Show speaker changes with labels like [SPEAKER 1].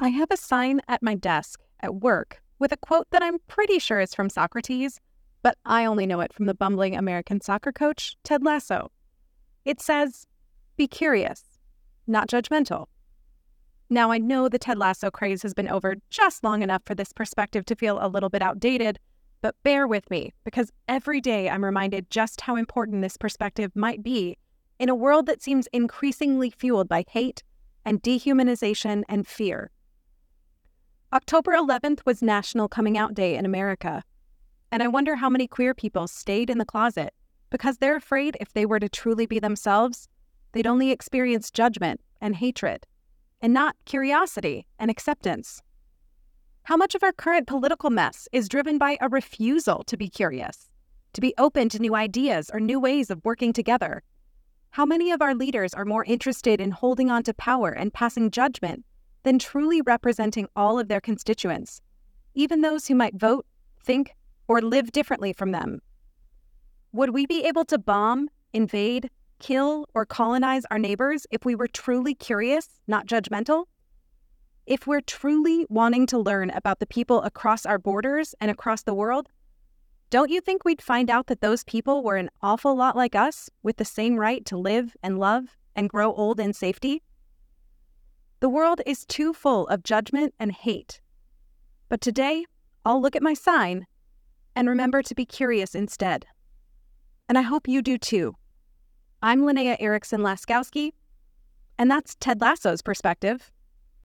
[SPEAKER 1] I have a sign at my desk at work with a quote that I'm pretty sure is from Socrates, but I only know it from the bumbling American soccer coach, Ted Lasso. It says, Be curious, not judgmental. Now, I know the Ted Lasso craze has been over just long enough for this perspective to feel a little bit outdated, but bear with me because every day I'm reminded just how important this perspective might be in a world that seems increasingly fueled by hate and dehumanization and fear. October 11th was National Coming Out Day in America, and I wonder how many queer people stayed in the closet because they're afraid if they were to truly be themselves, they'd only experience judgment and hatred, and not curiosity and acceptance. How much of our current political mess is driven by a refusal to be curious, to be open to new ideas or new ways of working together? How many of our leaders are more interested in holding on to power and passing judgment than truly representing all of their constituents, even those who might vote, think, or live differently from them? Would we be able to bomb, invade, kill, or colonize our neighbors if we were truly curious, not judgmental? If we're truly wanting to learn about the people across our borders and across the world, don't you think we'd find out that those people were an awful lot like us with the same right to live and love and grow old in safety? The world is too full of judgment and hate. But today, I'll look at my sign and remember to be curious instead. And I hope you do too. I'm Lynnea Erickson Laskowski, and that's Ted Lasso's perspective.